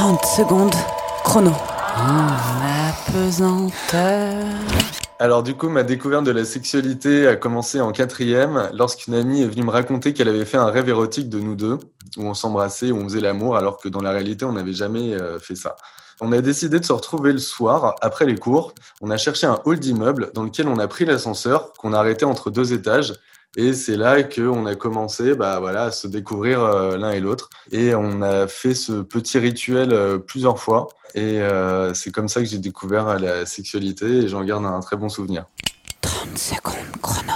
30 secondes, chrono. La pesanteur. Alors du coup, ma découverte de la sexualité a commencé en quatrième, lorsqu'une amie est venue me raconter qu'elle avait fait un rêve érotique de nous deux, où on s'embrassait, où on faisait l'amour, alors que dans la réalité, on n'avait jamais euh, fait ça. On a décidé de se retrouver le soir, après les cours. On a cherché un hall d'immeuble dans lequel on a pris l'ascenseur, qu'on a arrêté entre deux étages, et c'est là qu'on a commencé bah, voilà, à se découvrir euh, l'un et l'autre. Et on a fait ce petit rituel euh, plusieurs fois. Et euh, c'est comme ça que j'ai découvert la sexualité et j'en garde un très bon souvenir. 30 secondes chrono.